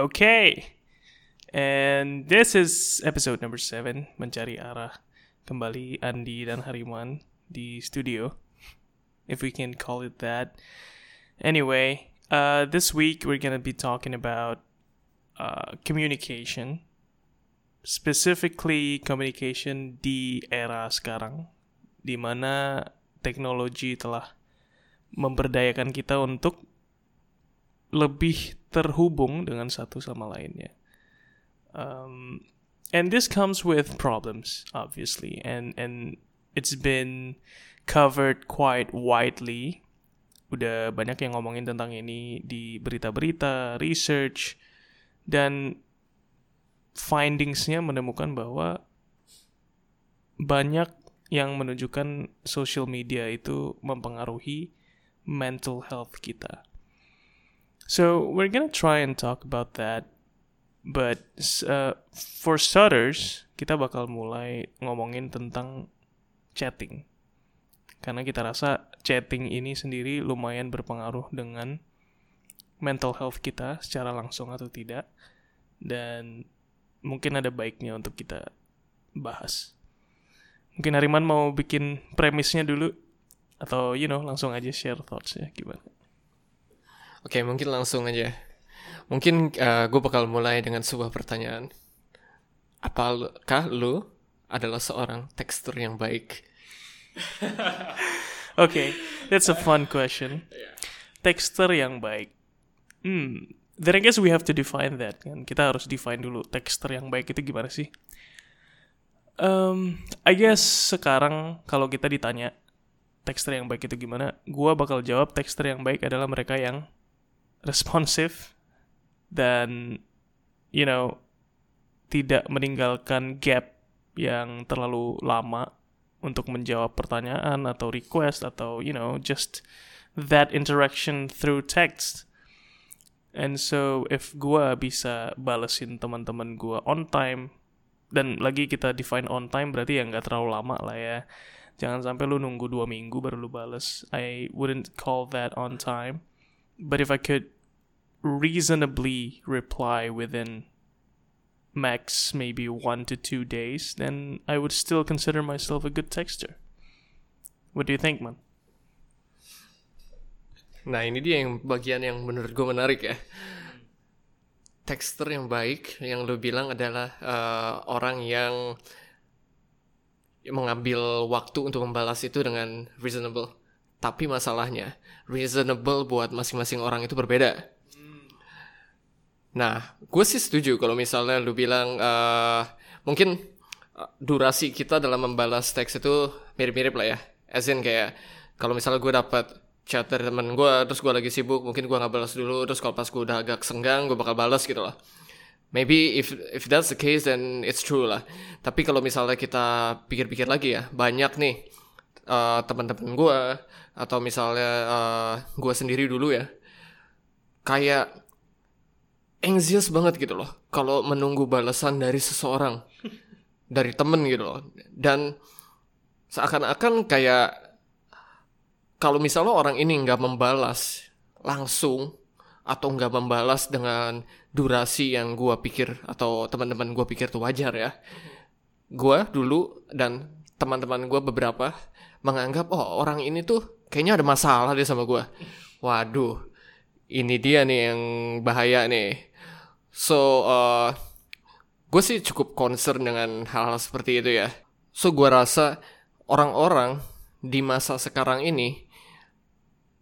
Okay. And this is episode number 7, Mencari Arah. Kembali Andi dan Hariman di studio, if we can call it that. Anyway, uh, this week we're to be talking about uh, communication. Specifically communication di era sekarang, di mana teknologi telah memberdayakan kita untuk lebih terhubung dengan satu sama lainnya. Um, and this comes with problems, obviously, and and it's been covered quite widely. Udah banyak yang ngomongin tentang ini di berita-berita, research, dan findingsnya menemukan bahwa banyak yang menunjukkan social media itu mempengaruhi mental health kita. So we're gonna try and talk about that, but uh, for starters kita bakal mulai ngomongin tentang chatting, karena kita rasa chatting ini sendiri lumayan berpengaruh dengan mental health kita secara langsung atau tidak, dan mungkin ada baiknya untuk kita bahas. Mungkin Hariman mau bikin premisnya dulu atau you know langsung aja share thoughts ya gimana? Oke, mungkin langsung aja. Mungkin uh, gue bakal mulai dengan sebuah pertanyaan. Apakah lu adalah seorang tekstur yang baik? Oke, okay, that's a fun question. Tekstur yang baik. Hmm, then I guess we have to define that kan. Kita harus define dulu tekstur yang baik itu gimana sih? Um, I guess sekarang kalau kita ditanya tekstur yang baik itu gimana, gua bakal jawab tekstur yang baik adalah mereka yang responsif dan you know tidak meninggalkan gap yang terlalu lama untuk menjawab pertanyaan atau request atau you know just that interaction through text. And so if gua bisa balesin teman-teman gua on time dan lagi kita define on time berarti ya nggak terlalu lama lah ya. Jangan sampai lu nunggu dua minggu baru lu bales. I wouldn't call that on time. But if I could reasonably reply within max maybe one to two days, then I would still consider myself a good texter. What do you think, man? Nah ini dia yang bagian yang menurut gue menarik ya. Texter yang baik yang lu bilang adalah uh, orang yang mengambil waktu untuk membalas itu dengan reasonable. Tapi masalahnya, reasonable buat masing-masing orang itu berbeda. Nah, gue sih setuju kalau misalnya lu bilang uh, mungkin durasi kita dalam membalas teks itu mirip-mirip lah ya. As in kayak kalau misalnya gue dapat chat dari temen gue, terus gue lagi sibuk, mungkin gue nggak balas dulu, terus kalau pas gue udah agak senggang, gue bakal balas gitu lah. Maybe if if that's the case then it's true lah. Tapi kalau misalnya kita pikir-pikir lagi ya, banyak nih uh, teman-teman gue atau misalnya uh, gue sendiri dulu ya, kayak anxious banget gitu loh. Kalau menunggu balasan dari seseorang, dari temen gitu loh. Dan seakan-akan kayak kalau misalnya orang ini nggak membalas langsung atau nggak membalas dengan durasi yang gue pikir atau teman-teman gue pikir tuh wajar ya. Gue dulu dan teman-teman gue beberapa menganggap oh orang ini tuh kayaknya ada masalah dia sama gue. Waduh, ini dia nih yang bahaya nih. So, uh, gue sih cukup concern dengan hal-hal seperti itu ya. So, gue rasa orang-orang di masa sekarang ini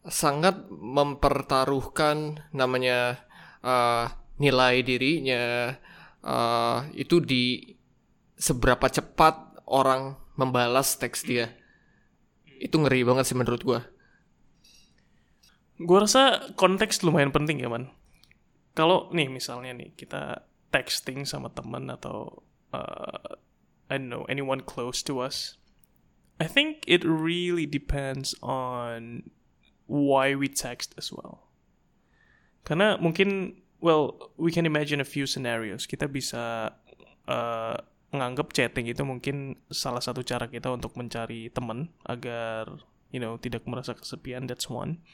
sangat mempertaruhkan namanya uh, nilai dirinya uh, itu di seberapa cepat orang membalas teks dia itu ngeri banget sih menurut gue gue rasa konteks lumayan penting ya man kalau nih misalnya nih kita texting sama teman atau uh, I don't know anyone close to us I think it really depends on why we text as well. Karena mungkin, well, we can imagine a few scenarios. Kita bisa uh, menganggap chatting itu mungkin salah satu cara kita untuk mencari teman agar, you know, tidak merasa kesepian. That's one.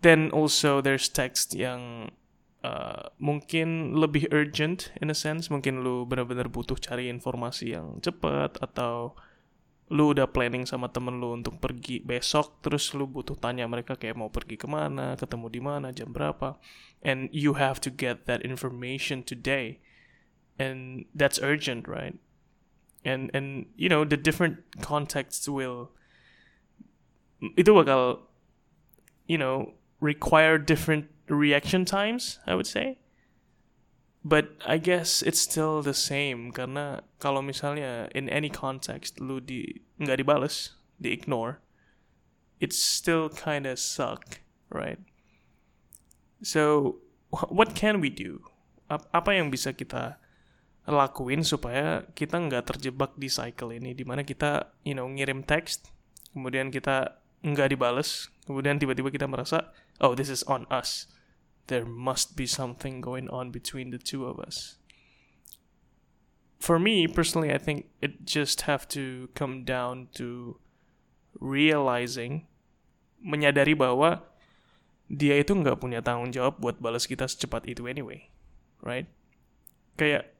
Then also there's text yang uh, mungkin lebih urgent in a sense mungkin lu benar-benar butuh cari informasi yang cepat atau lu udah planning sama temen lu untuk pergi besok terus lu butuh tanya mereka kayak mau pergi ke mana ketemu di mana jam berapa and you have to get that information today and that's urgent right and and you know the different contexts will itu bakal you know require different reaction times, I would say. But I guess it's still the same karena kalau misalnya in any context lu di nggak dibales, di ignore, it's still kind of suck, right? So what can we do? Apa yang bisa kita lakuin supaya kita nggak terjebak di cycle ini, di mana kita, you know, ngirim teks, kemudian kita nggak dibales, kemudian tiba-tiba kita merasa, oh this is on us there must be something going on between the two of us. For me personally, I think it just have to come down to realizing, menyadari bahwa dia itu nggak punya tanggung jawab buat balas kita secepat itu anyway, right? Kayak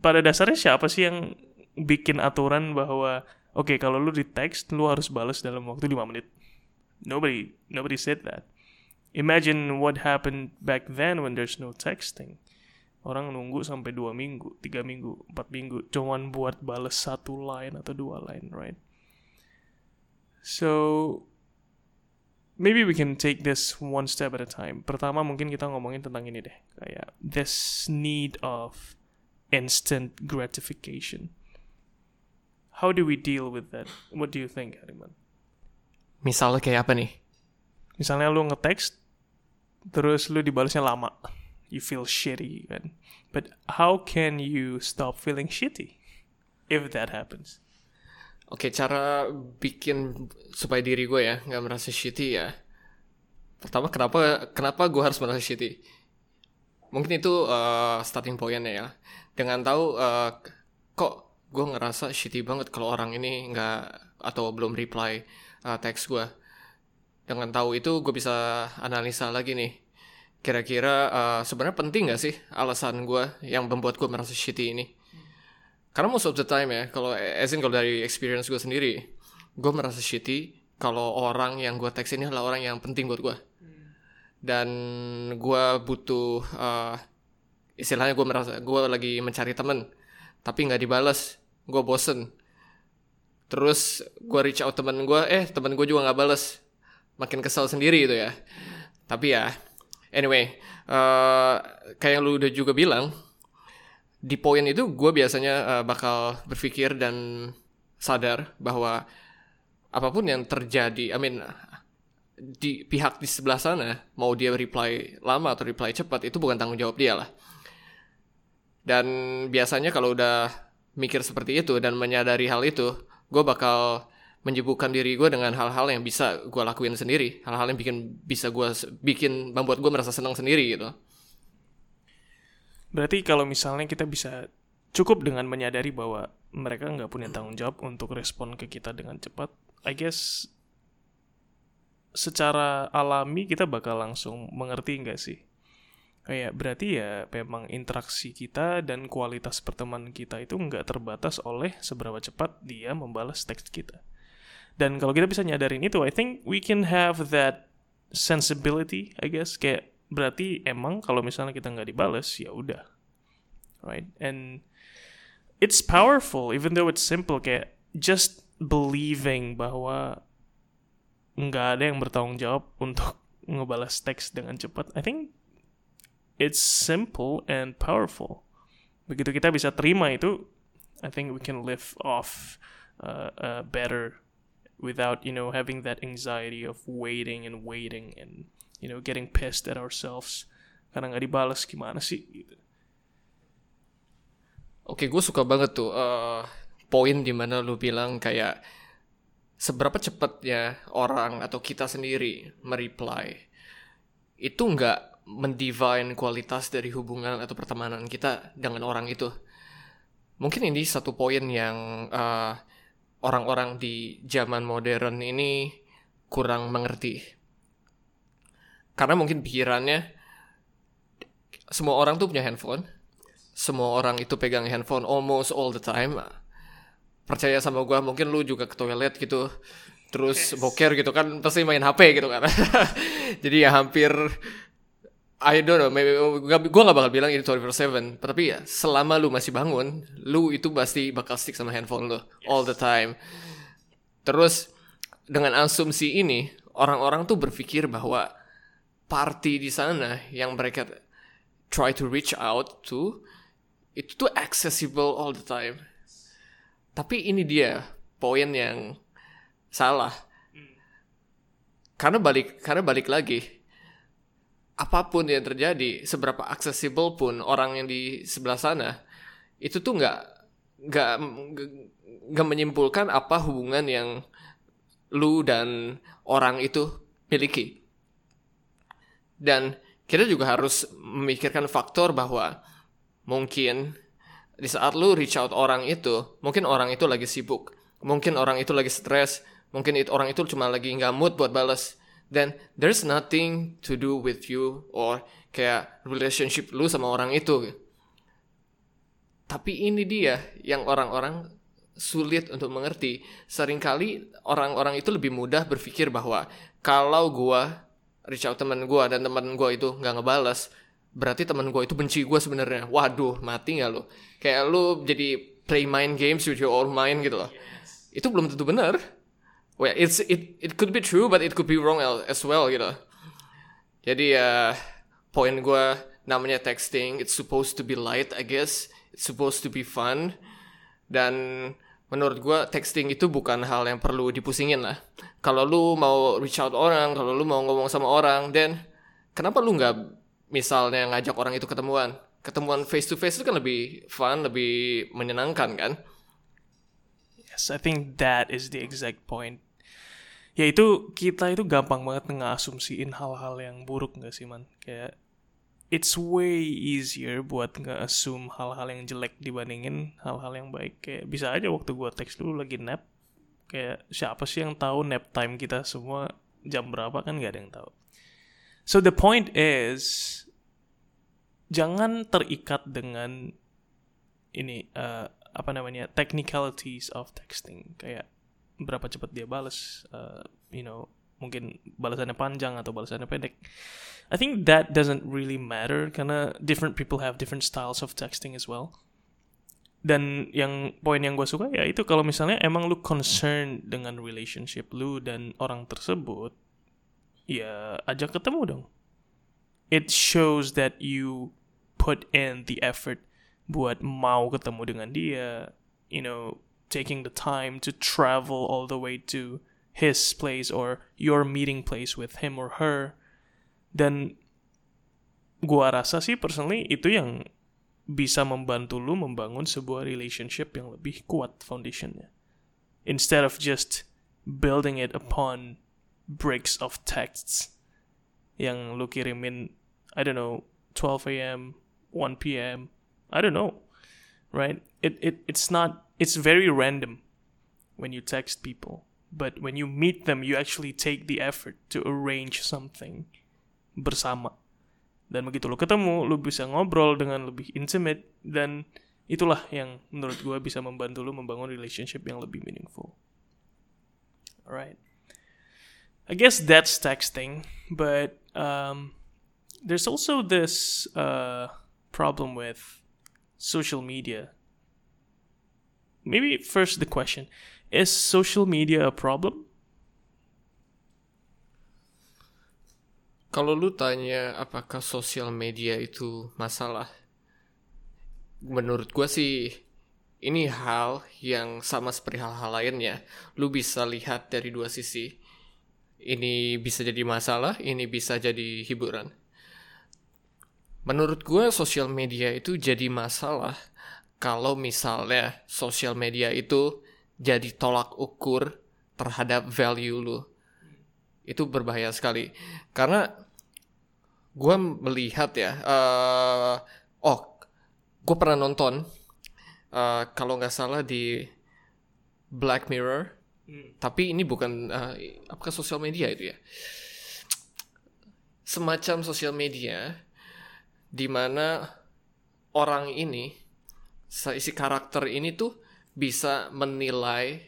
pada dasarnya siapa sih yang bikin aturan bahwa oke okay, kalau lu di text lu harus balas dalam waktu 5 menit. Nobody nobody said that imagine what happened back then when there's no texting. Orang nunggu sampai dua minggu, tiga minggu, empat minggu, cuman buat bales satu line atau dua line, right? So maybe we can take this one step at a time. Pertama mungkin kita ngomongin tentang ini deh, kayak this need of instant gratification. How do we deal with that? What do you think, Hariman? Misalnya kayak apa nih? Misalnya lu nge-text terus lu dibalasnya lama you feel shitty kan but how can you stop feeling shitty if that happens Oke, okay, cara bikin supaya diri gue ya nggak merasa shitty ya. Pertama, kenapa kenapa gue harus merasa shitty? Mungkin itu uh, starting pointnya ya. Dengan tahu uh, kok gue ngerasa shitty banget kalau orang ini nggak atau belum reply uh, teks gue dengan tahu itu gue bisa analisa lagi nih. Kira-kira uh, sebenarnya penting gak sih alasan gue yang membuat gue merasa shitty ini? Karena most of the time ya kalau as in kalau dari experience gue sendiri gue merasa shitty kalau orang yang gue teks ini adalah orang yang penting buat gue dan gue butuh uh, istilahnya gue merasa gue lagi mencari temen tapi nggak dibales gue bosen terus gue reach out temen gue eh temen gue juga nggak bales makin kesal sendiri itu ya. Tapi ya, anyway, uh, kayak yang lu udah juga bilang, di poin itu gue biasanya uh, bakal berpikir dan sadar bahwa apa pun yang terjadi, I mean, di pihak di sebelah sana, mau dia reply lama atau reply cepat, itu bukan tanggung jawab dia lah. Dan biasanya kalau udah mikir seperti itu dan menyadari hal itu, gue bakal menyibukkan diri gue dengan hal-hal yang bisa gue lakuin sendiri. Hal-hal yang bikin bisa gue bikin membuat gue merasa senang sendiri gitu. Berarti kalau misalnya kita bisa cukup dengan menyadari bahwa mereka nggak punya tanggung jawab untuk respon ke kita dengan cepat I guess secara alami kita bakal langsung mengerti nggak sih kayak berarti ya memang interaksi kita dan kualitas pertemanan kita itu nggak terbatas oleh seberapa cepat dia membalas teks kita dan kalau kita bisa nyadarin itu, I think we can have that sensibility, I guess. Kayak berarti emang kalau misalnya kita nggak dibales, ya udah, right? And it's powerful, even though it's simple. Kayak just believing bahwa nggak ada yang bertanggung jawab untuk ngebalas teks dengan cepat. I think it's simple and powerful. Begitu kita bisa terima itu, I think we can live off uh, uh, better without you know having that anxiety of waiting and waiting and you know getting pissed at ourselves karena nggak dibalas gimana sih gitu. Oke, gue suka banget tuh uh, poin di mana lu bilang kayak seberapa cepat ya orang atau kita sendiri mereply itu nggak mendivine kualitas dari hubungan atau pertemanan kita dengan orang itu. Mungkin ini satu poin yang uh, orang-orang di zaman modern ini kurang mengerti. Karena mungkin pikirannya semua orang tuh punya handphone. Semua orang itu pegang handphone almost all the time. Percaya sama gua, mungkin lu juga ke toilet gitu. Terus boker gitu kan pasti main HP gitu kan. Jadi ya hampir I don't know, maybe, gue gak bakal bilang ini 24/7, tapi ya selama lu masih bangun, lu itu pasti bakal stick sama handphone lu all the time. Terus dengan asumsi ini, orang-orang tuh berpikir bahwa party di sana yang mereka try to reach out to itu tuh accessible all the time. Tapi ini dia poin yang salah. Karena balik karena balik lagi apa pun yang terjadi, seberapa accessible pun orang yang di sebelah sana, itu tuh nggak nggak nggak menyimpulkan apa hubungan yang lu dan orang itu miliki. Dan kita juga harus memikirkan faktor bahwa mungkin di saat lu reach out orang itu, mungkin orang itu lagi sibuk, mungkin orang itu lagi stres, mungkin orang itu cuma lagi nggak mood buat balas then there's nothing to do with you or kayak relationship lu sama orang itu. Tapi ini dia yang orang-orang sulit untuk mengerti. Seringkali orang-orang itu lebih mudah berpikir bahwa kalau gua reach out teman gua dan teman gua itu nggak ngebales, berarti teman gua itu benci gua sebenarnya. Waduh, mati nggak lu? Kayak lu jadi play mind games with your own mind gitu loh. Yes. Itu belum tentu benar well it's it it could be true but it could be wrong as well gitu jadi ya uh, poin gue namanya texting it's supposed to be light I guess. It's supposed to be fun. Dan menurut gue texting itu bukan hal yang perlu dipusingin lah. Kalau lu mau reach out orang kalau lu mau ngomong sama orang then kenapa lu nggak misalnya ngajak orang itu ketemuan? Ketemuan face to face itu kan lebih fun lebih menyenangkan kan Yes, I think that is the exact point. Ya itu kita itu gampang banget ngasumsiin hal-hal yang buruk gak sih man? Kayak it's way easier buat nge-assume hal-hal yang jelek dibandingin hal-hal yang baik. Kayak bisa aja waktu gua teks dulu lagi nap, kayak siapa sih yang tahu nap time kita semua jam berapa kan gak ada yang tahu. So the point is jangan terikat dengan ini uh, apa namanya technicalities of texting. Kayak berapa cepat dia balas uh, you know mungkin balasannya panjang atau balasannya pendek. I think that doesn't really matter karena different people have different styles of texting as well. Dan yang poin yang gue suka ya itu kalau misalnya emang lu concern dengan relationship lu dan orang tersebut ya ajak ketemu dong. It shows that you put in the effort buat mau ketemu dengan dia, you know, taking the time to travel all the way to his place or your meeting place with him or her. Dan gua rasa sih personally itu yang bisa membantu lu membangun sebuah relationship yang lebih kuat foundationnya. Instead of just building it upon bricks of texts yang lu kirimin, I don't know, 12 a.m., 1 p.m., I don't know, right? It, it it's not it's very random when you text people, but when you meet them, you actually take the effort to arrange something bersama. Dan begitu lo ketemu, lo bisa ngobrol dengan lebih intimate dan itulah yang menurut gue bisa membantu lo membangun relationship yang lebih meaningful. Alright. I guess that's texting, but um, there's also this uh, problem with social media. Maybe first the question Is social media a problem? Kalau lu tanya apakah sosial media itu masalah, menurut gue sih ini hal yang sama seperti hal-hal lainnya. Lu bisa lihat dari dua sisi. Ini bisa jadi masalah, ini bisa jadi hiburan. Menurut gue sosial media itu jadi masalah kalau misalnya sosial media itu jadi tolak ukur terhadap value lu. Itu berbahaya sekali. Karena gue melihat ya, uh, oh, gue pernah nonton, uh, kalau nggak salah di Black Mirror, hmm. tapi ini bukan, uh, apakah sosial media itu ya? Semacam sosial media di mana orang ini isi karakter ini tuh bisa menilai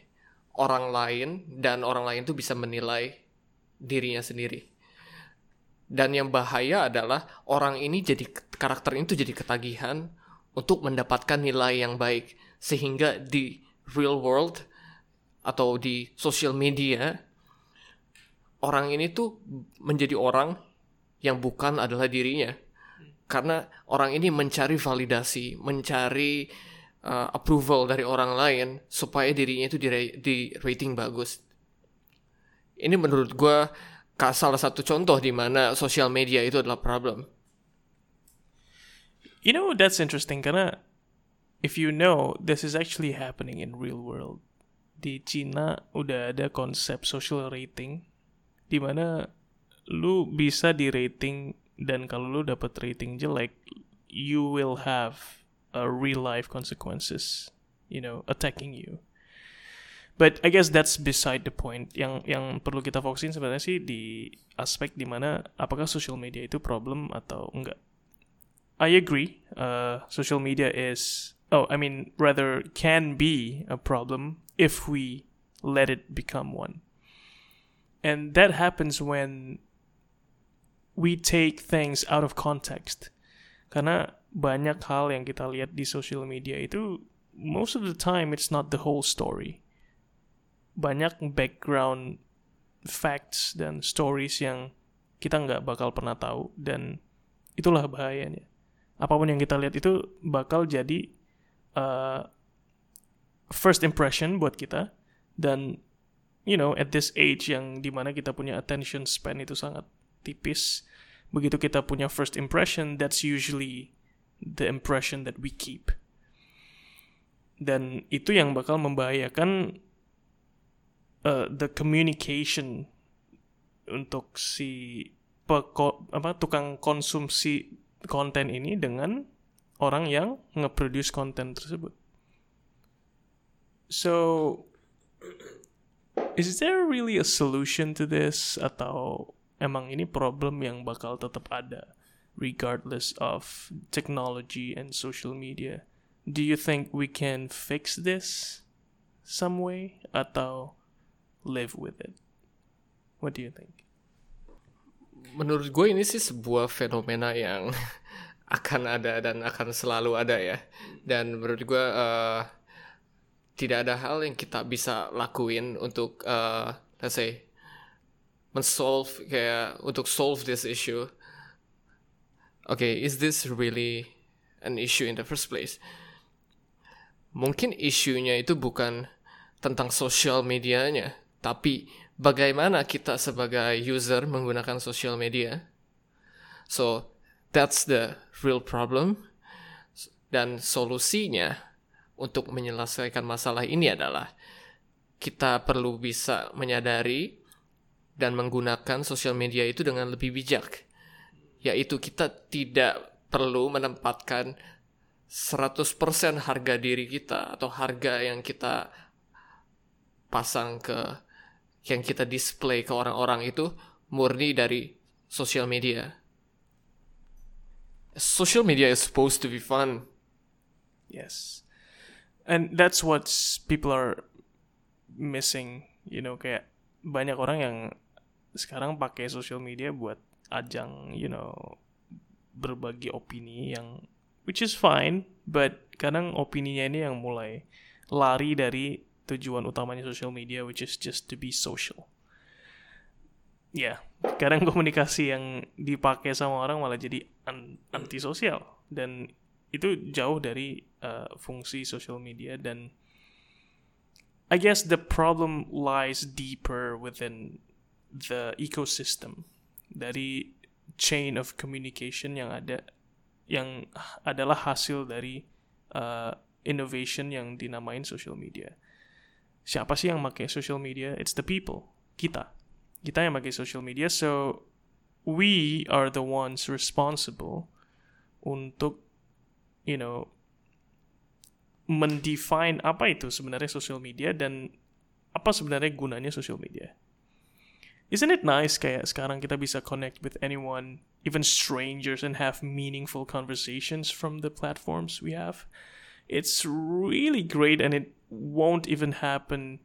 orang lain dan orang lain tuh bisa menilai dirinya sendiri. Dan yang bahaya adalah orang ini jadi karakter ini tuh jadi ketagihan untuk mendapatkan nilai yang baik sehingga di real world atau di social media orang ini tuh menjadi orang yang bukan adalah dirinya karena orang ini mencari validasi mencari uh, approval dari orang lain supaya dirinya itu di, di rating bagus. Ini menurut gue salah satu contoh di mana sosial media itu adalah problem. You know that's interesting karena if you know this is actually happening in real world. Di Cina udah ada konsep social rating di mana lu bisa di rating dan kalau lu dapat rating jelek you will have a real life consequences you know attacking you. But I guess that's beside the point. Yang yang perlu kita fokusin sebenarnya sih di aspek di mana apakah social media itu problem atau enggak. I agree uh, social media is oh I mean rather can be a problem if we let it become one. And that happens when we take things out of context. Karena banyak hal yang kita lihat di social media itu most of the time it's not the whole story. Banyak background facts dan stories yang kita nggak bakal pernah tahu dan itulah bahayanya. Apa pun yang kita lihat itu bakal jadi uh, first impression buat kita dan you know at this age yang di mana kita punya attention span itu sangat tipis. Begitu kita punya first impression that's usually the impression that we keep. Dan itu yang bakal membahayakan uh, the communication untuk si peko, apa tukang konsumsi konten ini dengan orang yang nge-produce konten tersebut. So, is there really a solution to this? Atau emang ini problem yang bakal tetap ada regardless of technology and social media? Do you think we can fix this some way atau live with it? What do you think? Menurut gue ini sih sebuah fenomena yang akan ada dan akan selalu ada ya. Dan menurut gue uh, tidak ada hal yang kita bisa lakuin untuk uh, let's say mensolve kayak untuk solve this issue. Okay, is this really an issue in the first place? Mungkin isunya itu bukan tentang social medianya, tapi bagaimana kita sebagai user menggunakan social media. So, that's the real problem. Dan solusinya untuk menyelesaikan masalah ini adalah kita perlu bisa menyadari dan menggunakan sosial media itu dengan lebih bijak. Yaitu kita tidak perlu menempatkan 100% harga diri kita atau harga yang kita pasang ke yang kita display ke orang-orang itu murni dari sosial media. Social media is supposed to be fun. Yes and that's what people are missing you know kayak banyak orang yang sekarang pakai social media buat ajang you know berbagi opini yang which is fine but kadang opininya ini yang mulai lari dari tujuan utamanya social media which is just to be social. Ya yeah, kadang komunikasi yang dipakai sama orang malah jadi antisosial. Dan itu jauh dari uh, fungsi social media dan I guess the problem lies deeper within the ecosystem dari chain of communication yang ada yang adalah hasil dari uh, innovation yang dinamain social media. Siapa sih yang pakai social media? It's the people. Kita. Kita yang pakai social media. So we are the ones responsible untuk you know mendefine apa itu sebenarnya social media dan apa sebenarnya gunanya social media. Isn't it nice kayak sekarang kita bisa connect with anyone, even strangers, and have meaningful conversations from the platforms we have? It's really great, and it won't even happen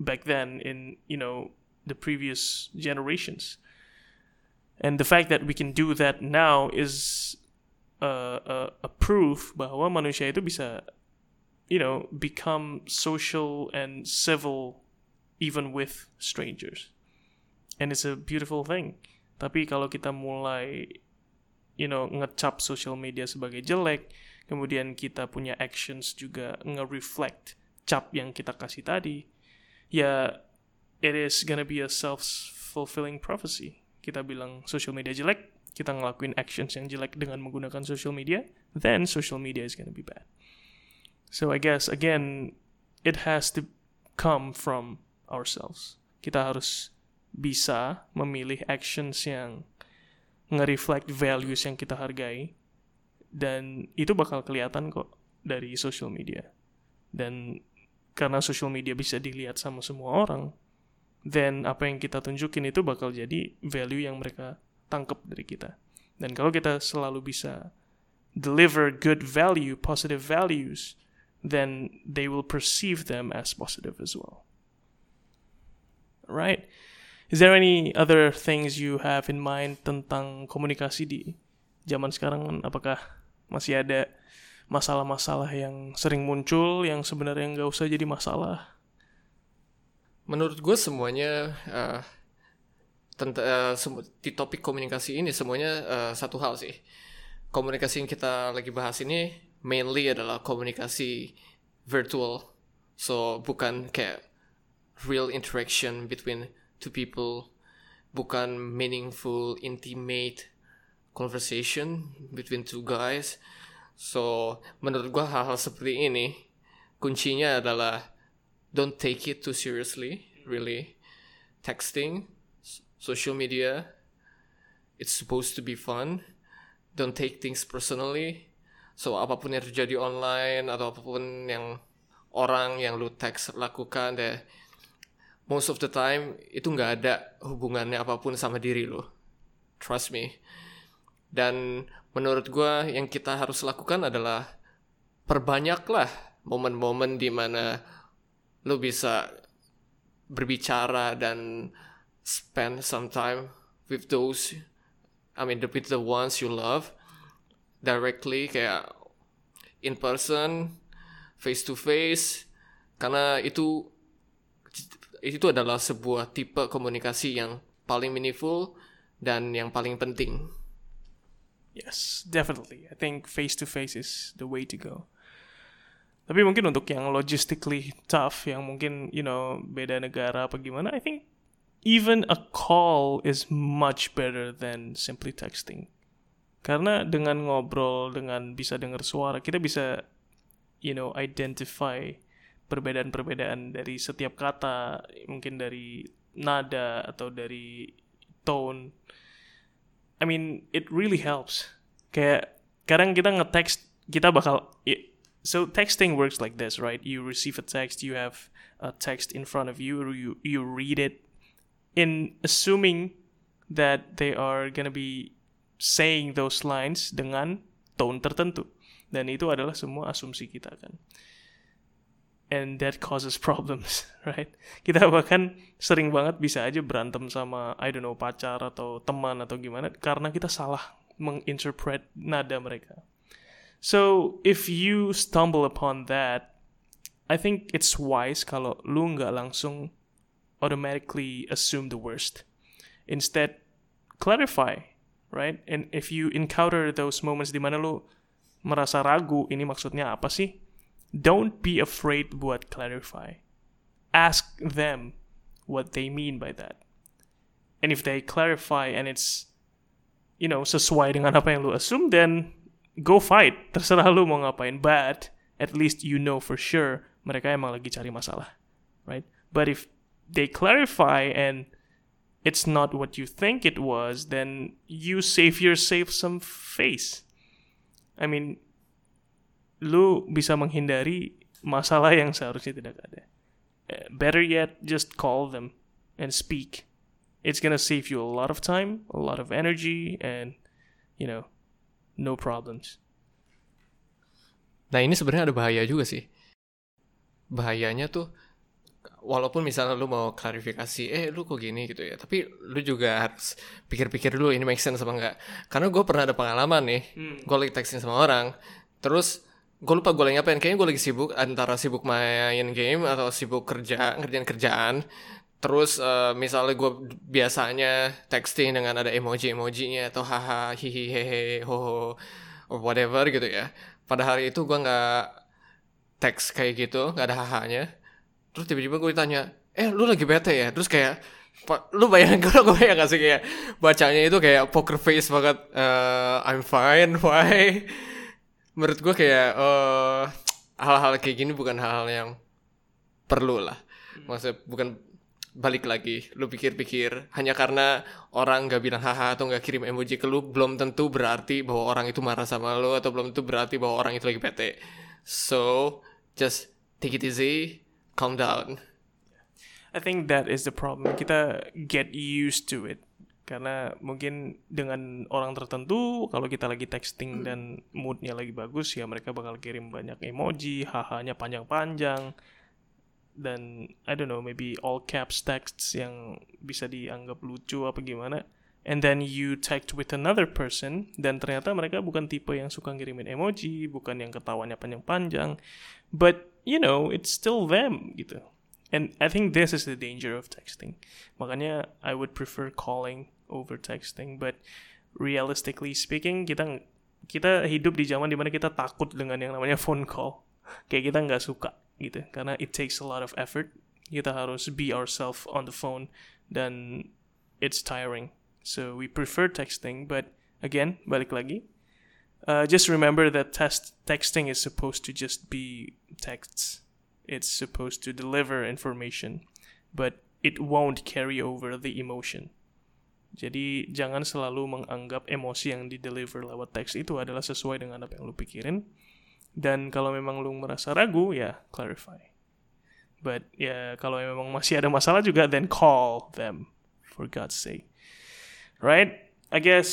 back then in you know the previous generations. And the fact that we can do that now is a, a, a proof bahwa manusia itu bisa you know become social and civil even with strangers. And it's a beautiful thing. Tapi kalau kita mulai you know ngecap social media sebagai jelek, kemudian kita punya actions juga nge-reflect cap yang kita kasih tadi, ya it is gonna be a self-fulfilling prophecy. Kita bilang social media jelek, kita ngelakuin actions yang jelek dengan menggunakan social media, then social media is gonna be bad. So I guess again, it has to come from ourselves. Kita harus bisa memilih actions yang nge-reflect values yang kita hargai dan itu bakal kelihatan kok dari social media. Dan karena social media bisa dilihat sama semua orang, then apa yang kita tunjukin itu bakal jadi value yang mereka tangkap dari kita. Dan kalau kita selalu bisa deliver good value, positive values, then they will perceive them as positive as well. Right? Is there any other things you have in mind tentang komunikasi di zaman sekarang? Apakah masih ada masalah-masalah yang sering muncul yang sebenarnya nggak usah jadi masalah? Menurut gue semuanya uh, tentang uh, di topik komunikasi ini semuanya uh, satu hal sih. Komunikasi yang kita lagi bahas ini mainly adalah komunikasi virtual. So bukan kayak real interaction between two people, bukan meaningful, intimate conversation between two guys. So menurut gua hal-hal seperti ini kuncinya adalah don't take it too seriously, really. Texting, social media, it's supposed to be fun. Don't take things personally. So apa pun yang terjadi online atau apa pun yang orang yang lu teks lakukan deh most of the time itu nggak ada hubungannya apa pun sama diri lo. Trust me. Dan menurut gue yang kita harus lakukan adalah perbanyaklah momen-momen di mana lo bisa berbicara dan spend some time with those I mean with the ones you love directly kayak in person face to face. Karena itu itu adalah sebuah tipe komunikasi yang paling meaningful dan yang paling penting. Yes, definitely. I think face to face is the way to go. Tapi mungkin untuk yang logistically tough, yang mungkin you know beda negara apa gimana, I think even a call is much better than simply texting. Karena dengan ngobrol, dengan bisa dengar suara, kita bisa you know identify perbedaan-perbedaan dari setiap kata mungkin dari nada atau dari tone. I mean it really helps. Kayak kadang kita nge-text kita bakal so texting works like this right? You receive a text you have a text in front of you you you read it. In assuming that they are gonna be saying those lines dengan tone tertentu. Dan itu adalah semua asumsi kita kan. And that causes problems, right? Kita bahkan sering banget bisa aja berantem sama, I don't know, pacar atau teman atau gimana, karena kita salah menginterpret nada mereka. So, if you stumble upon that, I think it's wise kalau lu nggak langsung automatically assume the worst. Instead, clarify, right? And if you encounter those moments di mana lu merasa ragu ini maksudnya apa sih? Don't be afraid buat clarify. Ask them what they mean by that. And if they clarify and it's you know sesuai dengan apa yang lu assume then go fight. Terserah lu mau ngapain. But at least you know for sure mereka emang lagi cari masalah. Right? But if they clarify and it's not what you think it was, then you save yourself some face. I mean, lu bisa menghindari masalah yang seharusnya tidak ada. Eh, better yet, just call them. and speak. It's gonna save you a lot of time, a lot of energy, and you know, no problems. Nah ini sebenarnya ada bahaya juga sih. Bahayanya tuh walaupun misalnya lu mau klarifikasi, eh lu kok gini gitu ya, tapi lu juga harus pikir-pikir dulu ini make sense apa enggak. Karena gue pernah ada pengalaman nih, Hmm. gue lagi texting sama orang, terus gue lupa gue lagi ngapain, kayaknya gue lagi sibuk antara sibuk main game atau sibuk kerja, ngerjain kerjaan. Terus eh, misalnya gue biasanya texting dengan ada emoji-emojinya atau haha hihi hehe ho or whatever gitu ya. Pada hari itu gue nggak teks kayak gitu, nggak ada hahanya. Terus tiba-tiba gue ditanya, eh lu lagi bete ya? Terus kayak, "Pa- lu bayangin gue, gue bayang gak sih kayak bacanya itu kayak poker face banget. eh, I'm fine, why? Menurut gue kayak eh, hal-hal kayak gini bukan hal-hal yang perlu lah. Maksudnya bukan balik lagi, lu pikir-pikir hanya karena orang gak bilang haha atau gak kirim emoji ke lu belum tentu berarti bahwa orang itu marah sama lu atau belum tentu berarti bahwa orang itu lagi bete. So just take it easy, calm down. I think that is the problem. Kita get used to it. Karena mungkin dengan orang tertentu, kalau kita lagi texting dan moodnya lagi bagus, ya mereka bakal kirim banyak emoji, hahanya panjang-panjang, dan I don't know, maybe all caps texts yang bisa dianggap lucu apa gimana. And then you text with another person, dan ternyata mereka bukan tipe yang suka ngirimin emoji, bukan yang ketawanya panjang-panjang, but you know, it's still them gitu. And I think this is the danger of texting. Makanya I would prefer calling over texting. But realistically speaking, kita kita hidup di zaman di mana kita takut dengan yang namanya phone call. Kayak kita nggak suka gitu. Karena it takes a lot of effort. Kita harus be ourselves on the phone dan it's tiring. So we prefer texting. But again, balik lagi. Uh, just remember that test texting is supposed to just be texts it's supposed to deliver information, but it won't carry over the emotion. Jadi jangan selalu menganggap emosi yang di-deliver lewat teks itu adalah sesuai dengan apa yang lu pikirin. Dan kalau memang lu merasa ragu, ya clarify. But ya kalau memang masih ada masalah juga, then call them for God's sake. Right? I guess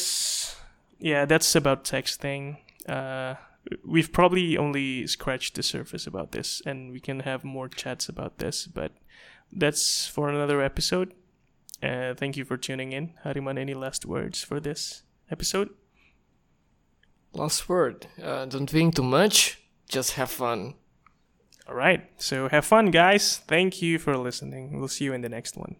yeah, that's about texting. Uh, we've probably only scratched the surface about this, and we can have more chats about this. But that's for another episode. Uh, thank you for tuning in. Hariman, any last words for this episode? Last word, uh, don't think too much, just have fun. All right. So have fun, guys. Thank you for listening. We'll see you in the next one.